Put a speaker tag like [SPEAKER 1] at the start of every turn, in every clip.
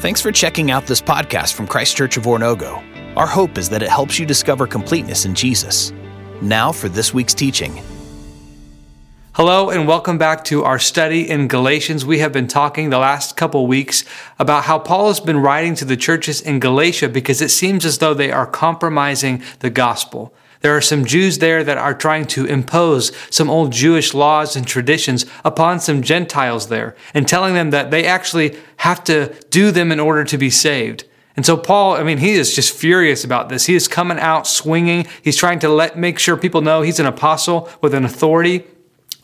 [SPEAKER 1] Thanks for checking out this podcast from Christ Church of Oronogo. Our hope is that it helps you discover completeness in Jesus. Now for this week's teaching.
[SPEAKER 2] Hello, and welcome back to our study in Galatians. We have been talking the last couple weeks about how Paul has been writing to the churches in Galatia because it seems as though they are compromising the gospel. There are some Jews there that are trying to impose some old Jewish laws and traditions upon some Gentiles there and telling them that they actually have to do them in order to be saved. And so Paul, I mean, he is just furious about this. He is coming out swinging. He's trying to let make sure people know he's an apostle with an authority.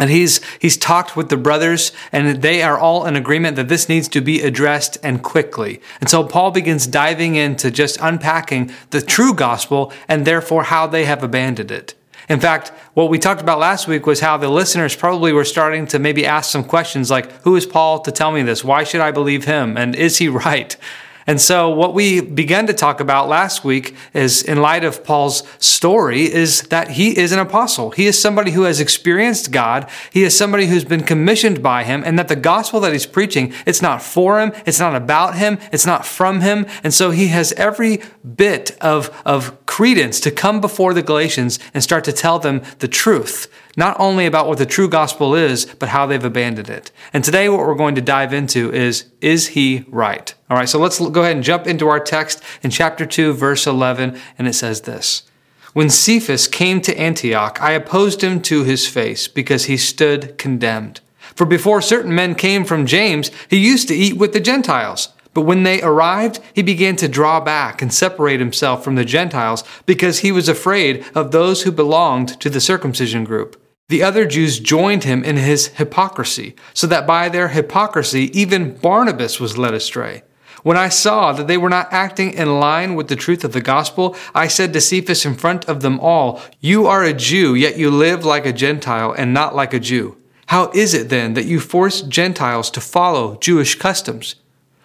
[SPEAKER 2] And he's, he's talked with the brothers, and they are all in agreement that this needs to be addressed and quickly. And so Paul begins diving into just unpacking the true gospel and therefore how they have abandoned it. In fact, what we talked about last week was how the listeners probably were starting to maybe ask some questions like, Who is Paul to tell me this? Why should I believe him? And is he right? And so what we began to talk about last week is in light of Paul's story is that he is an apostle. He is somebody who has experienced God. He is somebody who's been commissioned by him and that the gospel that he's preaching, it's not for him. It's not about him. It's not from him. And so he has every bit of, of credence to come before the Galatians and start to tell them the truth not only about what the true gospel is, but how they've abandoned it. And today, what we're going to dive into is Is he right? All right, so let's go ahead and jump into our text in chapter 2, verse 11, and it says this When Cephas came to Antioch, I opposed him to his face because he stood condemned. For before certain men came from James, he used to eat with the Gentiles. But when they arrived, he began to draw back and separate himself from the Gentiles because he was afraid of those who belonged to the circumcision group. The other Jews joined him in his hypocrisy, so that by their hypocrisy even Barnabas was led astray. When I saw that they were not acting in line with the truth of the gospel, I said to Cephas in front of them all, You are a Jew, yet you live like a Gentile and not like a Jew. How is it then that you force Gentiles to follow Jewish customs?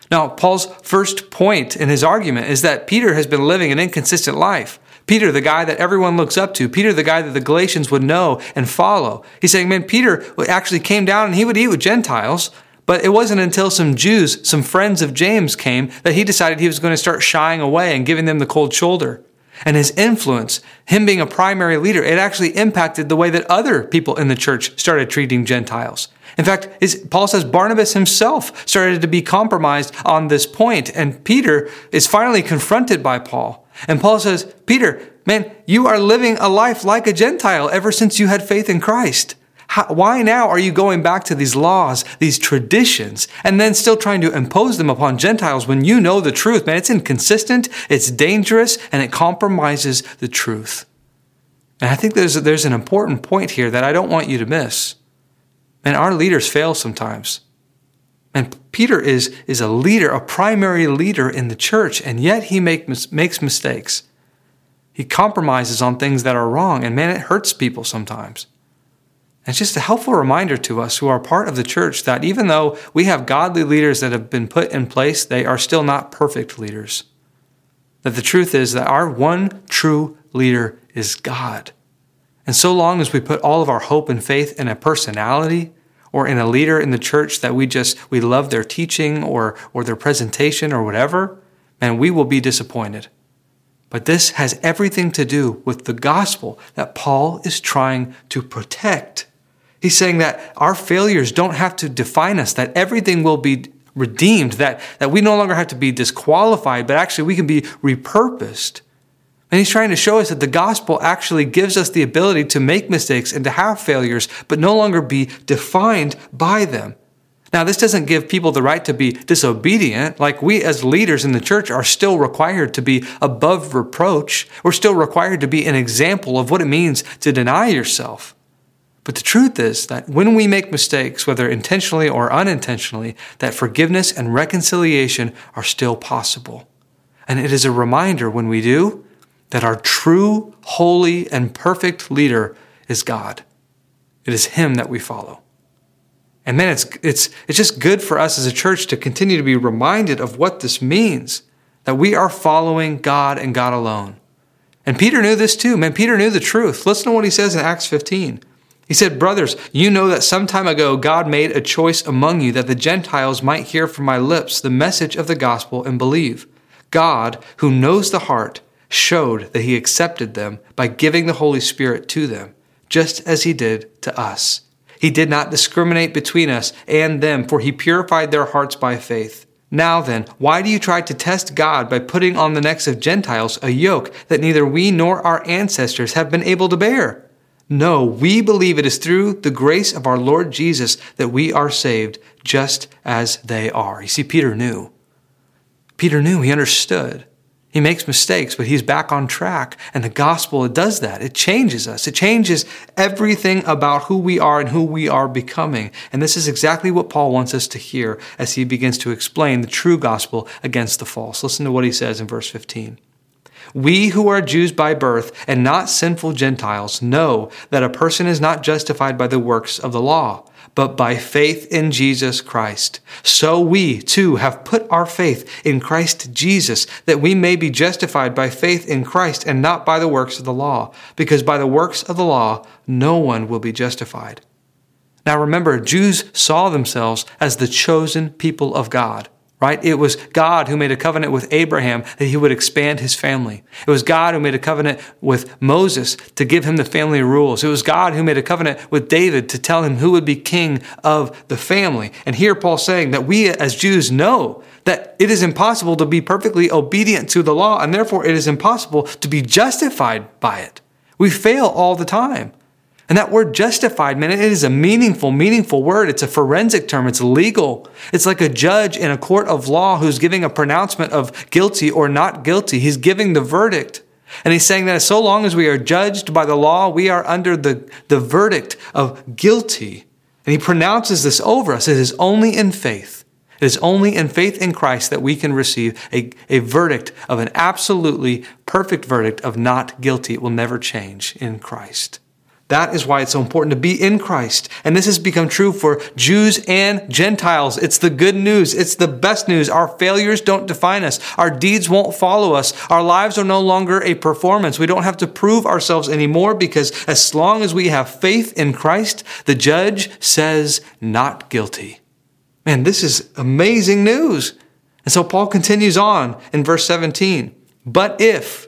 [SPEAKER 2] Now, Paul's first point in his argument is that Peter has been living an inconsistent life. Peter, the guy that everyone looks up to, Peter, the guy that the Galatians would know and follow. He's saying, man, Peter actually came down and he would eat with Gentiles, but it wasn't until some Jews, some friends of James came that he decided he was going to start shying away and giving them the cold shoulder. And his influence, him being a primary leader, it actually impacted the way that other people in the church started treating Gentiles. In fact, Paul says Barnabas himself started to be compromised on this point, and Peter is finally confronted by Paul. And Paul says, Peter, man, you are living a life like a Gentile ever since you had faith in Christ. How, why now are you going back to these laws, these traditions, and then still trying to impose them upon Gentiles when you know the truth? Man, it's inconsistent, it's dangerous, and it compromises the truth. And I think there's, there's an important point here that I don't want you to miss. Man, our leaders fail sometimes. And Peter is, is a leader, a primary leader in the church, and yet he make, makes mistakes. He compromises on things that are wrong, and man, it hurts people sometimes. And It's just a helpful reminder to us who are part of the church that even though we have godly leaders that have been put in place, they are still not perfect leaders. That the truth is that our one true leader is God. And so long as we put all of our hope and faith in a personality, or in a leader in the church that we just we love their teaching or or their presentation or whatever, and we will be disappointed. But this has everything to do with the gospel that Paul is trying to protect. He's saying that our failures don't have to define us, that everything will be redeemed, that, that we no longer have to be disqualified, but actually we can be repurposed. And he's trying to show us that the gospel actually gives us the ability to make mistakes and to have failures, but no longer be defined by them. Now, this doesn't give people the right to be disobedient. Like we as leaders in the church are still required to be above reproach. We're still required to be an example of what it means to deny yourself. But the truth is that when we make mistakes, whether intentionally or unintentionally, that forgiveness and reconciliation are still possible. And it is a reminder when we do that our true, holy, and perfect leader is God. It is Him that we follow. And man, it's, it's, it's just good for us as a church to continue to be reminded of what this means that we are following God and God alone. And Peter knew this too. Man, Peter knew the truth. Listen to what he says in Acts 15. He said, Brothers, you know that some time ago God made a choice among you that the Gentiles might hear from my lips the message of the gospel and believe. God, who knows the heart, showed that he accepted them by giving the Holy Spirit to them, just as he did to us. He did not discriminate between us and them, for he purified their hearts by faith. Now then, why do you try to test God by putting on the necks of Gentiles a yoke that neither we nor our ancestors have been able to bear? No, we believe it is through the grace of our Lord Jesus that we are saved, just as they are. You see, Peter knew. Peter knew, he understood. He makes mistakes, but he's back on track. And the gospel, it does that. It changes us. It changes everything about who we are and who we are becoming. And this is exactly what Paul wants us to hear as he begins to explain the true gospel against the false. Listen to what he says in verse 15. We who are Jews by birth and not sinful Gentiles know that a person is not justified by the works of the law but by faith in Jesus Christ. So we too have put our faith in Christ Jesus, that we may be justified by faith in Christ and not by the works of the law, because by the works of the law no one will be justified. Now remember, Jews saw themselves as the chosen people of God right? It was God who made a covenant with Abraham that he would expand his family. It was God who made a covenant with Moses to give him the family rules. It was God who made a covenant with David to tell him who would be king of the family. And here Paul's saying that we as Jews know that it is impossible to be perfectly obedient to the law, and therefore it is impossible to be justified by it. We fail all the time. And that word justified, man, it is a meaningful, meaningful word. It's a forensic term. It's legal. It's like a judge in a court of law who's giving a pronouncement of guilty or not guilty. He's giving the verdict. And he's saying that so long as we are judged by the law, we are under the, the verdict of guilty. And he pronounces this over us. It is only in faith. It is only in faith in Christ that we can receive a, a verdict of an absolutely perfect verdict of not guilty. It will never change in Christ. That is why it's so important to be in Christ. And this has become true for Jews and Gentiles. It's the good news. It's the best news. Our failures don't define us. Our deeds won't follow us. Our lives are no longer a performance. We don't have to prove ourselves anymore because as long as we have faith in Christ, the judge says not guilty. Man, this is amazing news. And so Paul continues on in verse 17. But if,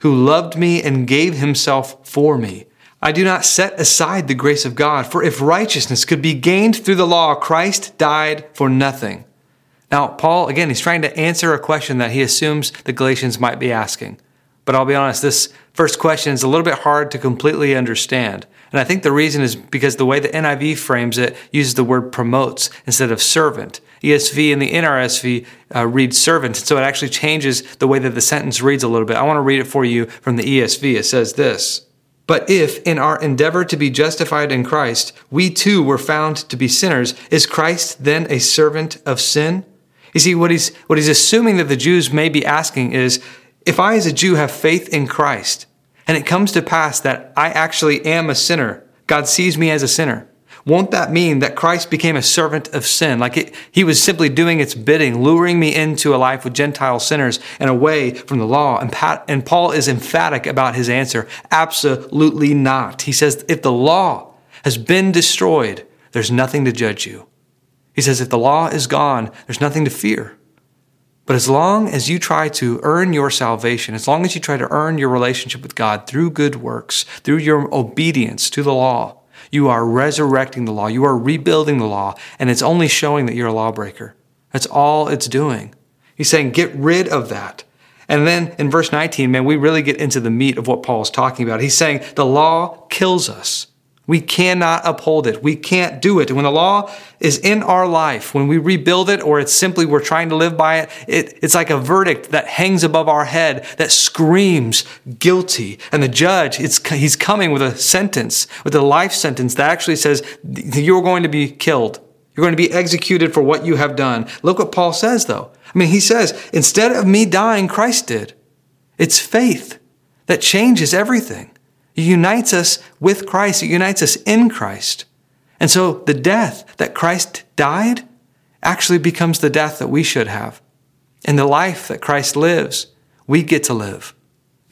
[SPEAKER 2] who loved me and gave himself for me. I do not set aside the grace of God, for if righteousness could be gained through the law, Christ died for nothing. Now, Paul, again, he's trying to answer a question that he assumes the Galatians might be asking. But I'll be honest, this first question is a little bit hard to completely understand. And I think the reason is because the way the NIV frames it uses the word promotes instead of servant. ESV and the NRSV uh, read servant, so it actually changes the way that the sentence reads a little bit. I want to read it for you from the ESV. It says this. But if, in our endeavor to be justified in Christ, we too were found to be sinners, is Christ then a servant of sin? You see, what he's, what he's assuming that the Jews may be asking is, if I as a Jew have faith in Christ, and it comes to pass that I actually am a sinner, God sees me as a sinner, won't that mean that Christ became a servant of sin? Like it, he was simply doing its bidding, luring me into a life with Gentile sinners and away from the law. And, Pat, and Paul is emphatic about his answer. Absolutely not. He says, if the law has been destroyed, there's nothing to judge you. He says, if the law is gone, there's nothing to fear. But as long as you try to earn your salvation, as long as you try to earn your relationship with God through good works, through your obedience to the law, you are resurrecting the law. You are rebuilding the law, and it's only showing that you're a lawbreaker. That's all it's doing. He's saying, get rid of that. And then in verse 19, man, we really get into the meat of what Paul is talking about. He's saying the law kills us. We cannot uphold it. We can't do it. When the law is in our life, when we rebuild it, or it's simply we're trying to live by it, it, it's like a verdict that hangs above our head that screams guilty. And the judge, it's, he's coming with a sentence, with a life sentence that actually says you're going to be killed. You're going to be executed for what you have done. Look what Paul says, though. I mean, he says, instead of me dying, Christ did. It's faith that changes everything. It unites us with Christ. It unites us in Christ. And so the death that Christ died actually becomes the death that we should have. And the life that Christ lives, we get to live.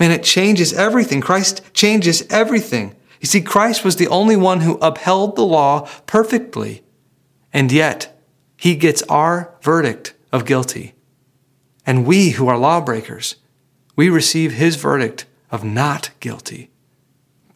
[SPEAKER 2] Man, it changes everything. Christ changes everything. You see, Christ was the only one who upheld the law perfectly. And yet, he gets our verdict of guilty. And we who are lawbreakers, we receive his verdict of not guilty.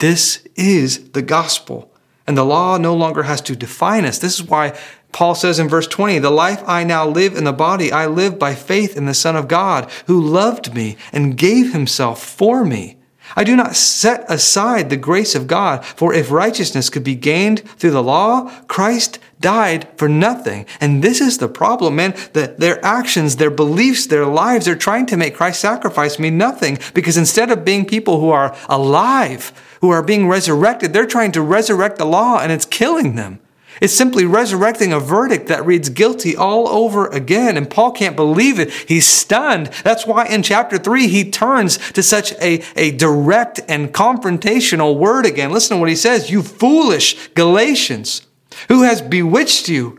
[SPEAKER 2] This is the gospel. And the law no longer has to define us. This is why Paul says in verse 20, The life I now live in the body, I live by faith in the Son of God, who loved me and gave himself for me. I do not set aside the grace of God, for if righteousness could be gained through the law, Christ died for nothing. And this is the problem, man, that their actions, their beliefs, their lives, they're trying to make Christ's sacrifice mean nothing because instead of being people who are alive, who are being resurrected, they're trying to resurrect the law and it's killing them. It's simply resurrecting a verdict that reads guilty all over again. And Paul can't believe it. He's stunned. That's why in chapter three, he turns to such a, a direct and confrontational word again. Listen to what he says. You foolish Galatians. Who has bewitched you?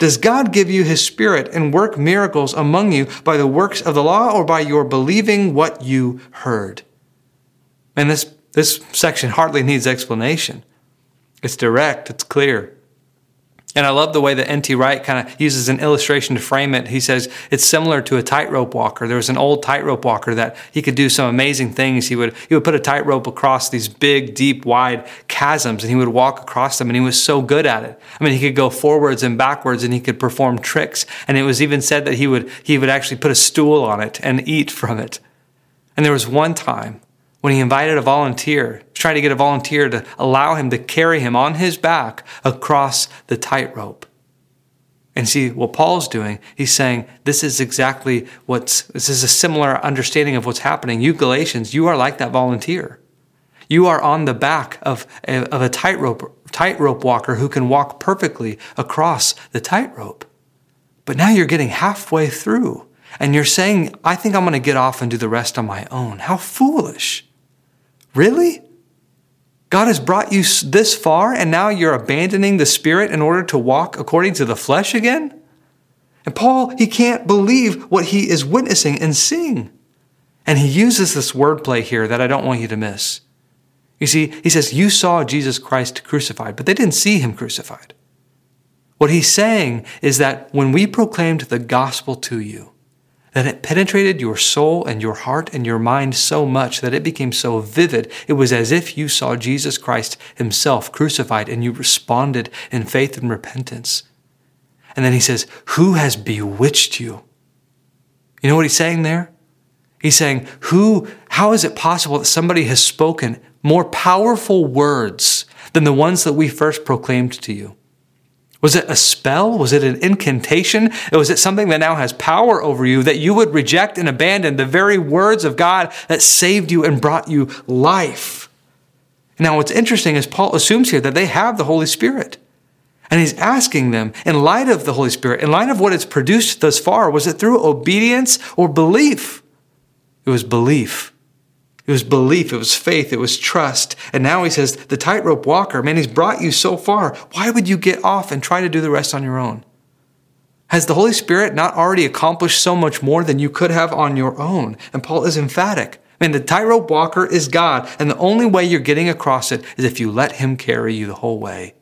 [SPEAKER 2] does God give you his spirit and work miracles among you by the works of the law or by your believing what you heard? And this, this section hardly needs explanation. It's direct, it's clear. And I love the way that N.T. Wright kind of uses an illustration to frame it. He says it's similar to a tightrope walker. There was an old tightrope walker that he could do some amazing things. He would he would put a tightrope across these big, deep, wide chasms, and he would walk across them. And he was so good at it. I mean, he could go forwards and backwards, and he could perform tricks. And it was even said that he would he would actually put a stool on it and eat from it. And there was one time when he invited a volunteer, trying to get a volunteer to allow him to carry him on his back across the tightrope. And see what Paul's doing, he's saying this is exactly what's, this is a similar understanding of what's happening. You Galatians, you are like that volunteer. You are on the back of a, of a tightrope, tightrope walker who can walk perfectly across the tightrope. But now you're getting halfway through and you're saying, I think I'm going to get off and do the rest on my own. How foolish. Really? God has brought you this far and now you're abandoning the Spirit in order to walk according to the flesh again? And Paul, he can't believe what he is witnessing and seeing. And he uses this wordplay here that I don't want you to miss. You see, he says, You saw Jesus Christ crucified, but they didn't see him crucified. What he's saying is that when we proclaimed the gospel to you, that it penetrated your soul and your heart and your mind so much that it became so vivid. It was as if you saw Jesus Christ himself crucified and you responded in faith and repentance. And then he says, Who has bewitched you? You know what he's saying there? He's saying, Who, how is it possible that somebody has spoken more powerful words than the ones that we first proclaimed to you? Was it a spell? Was it an incantation? Was it something that now has power over you that you would reject and abandon the very words of God that saved you and brought you life? Now, what's interesting is Paul assumes here that they have the Holy Spirit. And he's asking them, in light of the Holy Spirit, in light of what it's produced thus far, was it through obedience or belief? It was belief. It was belief, it was faith, it was trust. And now he says, the tightrope walker, man, he's brought you so far. Why would you get off and try to do the rest on your own? Has the Holy Spirit not already accomplished so much more than you could have on your own? And Paul is emphatic. Man, the tightrope walker is God, and the only way you're getting across it is if you let him carry you the whole way.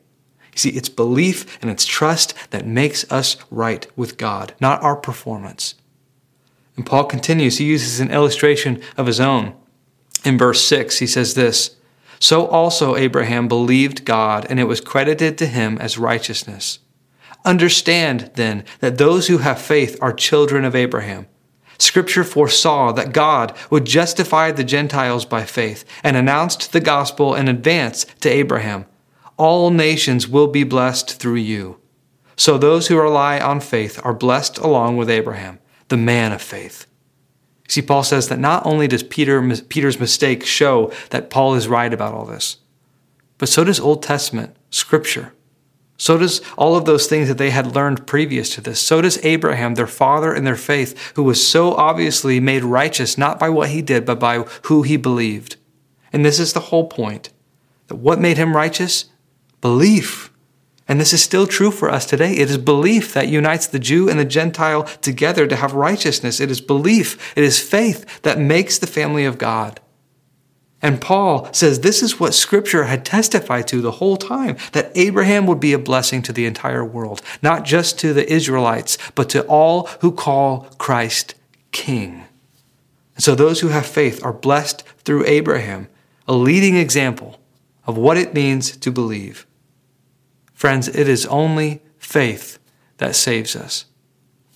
[SPEAKER 2] You see, it's belief and it's trust that makes us right with God, not our performance. And Paul continues, he uses an illustration of his own. In verse 6, he says this So also Abraham believed God, and it was credited to him as righteousness. Understand, then, that those who have faith are children of Abraham. Scripture foresaw that God would justify the Gentiles by faith and announced the gospel in advance to Abraham. All nations will be blessed through you. So those who rely on faith are blessed along with Abraham, the man of faith. See, Paul says that not only does Peter, Peter's mistake show that Paul is right about all this, but so does Old Testament Scripture. So does all of those things that they had learned previous to this. So does Abraham, their father in their faith, who was so obviously made righteous not by what he did, but by who he believed. And this is the whole point that what made him righteous? Belief. And this is still true for us today. It is belief that unites the Jew and the Gentile together to have righteousness. It is belief, it is faith that makes the family of God. And Paul says this is what Scripture had testified to the whole time that Abraham would be a blessing to the entire world, not just to the Israelites, but to all who call Christ King. And so those who have faith are blessed through Abraham, a leading example of what it means to believe. Friends, it is only faith that saves us.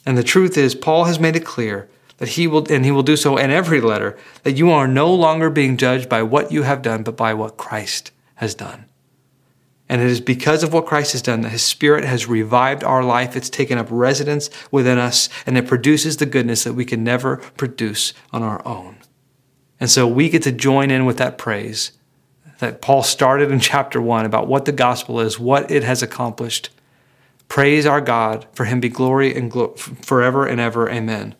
[SPEAKER 2] And the truth is, Paul has made it clear that he will, and he will do so in every letter, that you are no longer being judged by what you have done, but by what Christ has done. And it is because of what Christ has done that his spirit has revived our life. It's taken up residence within us, and it produces the goodness that we can never produce on our own. And so we get to join in with that praise that Paul started in chapter one about what the gospel is, what it has accomplished. Praise our God, for him be glory and glo- forever and ever. Amen.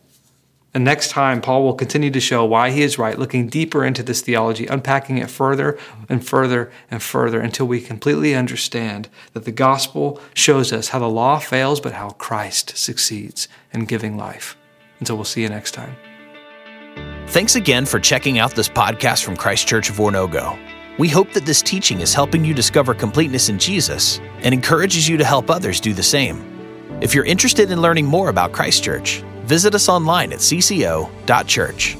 [SPEAKER 2] And next time, Paul will continue to show why he is right, looking deeper into this theology, unpacking it further and further and further until we completely understand that the gospel shows us how the law fails, but how Christ succeeds in giving life. Until we'll see you next time.
[SPEAKER 1] Thanks again for checking out this podcast from Christ Church of Oronogo. We hope that this teaching is helping you discover completeness in Jesus and encourages you to help others do the same. If you're interested in learning more about Christ Church, visit us online at cco.church.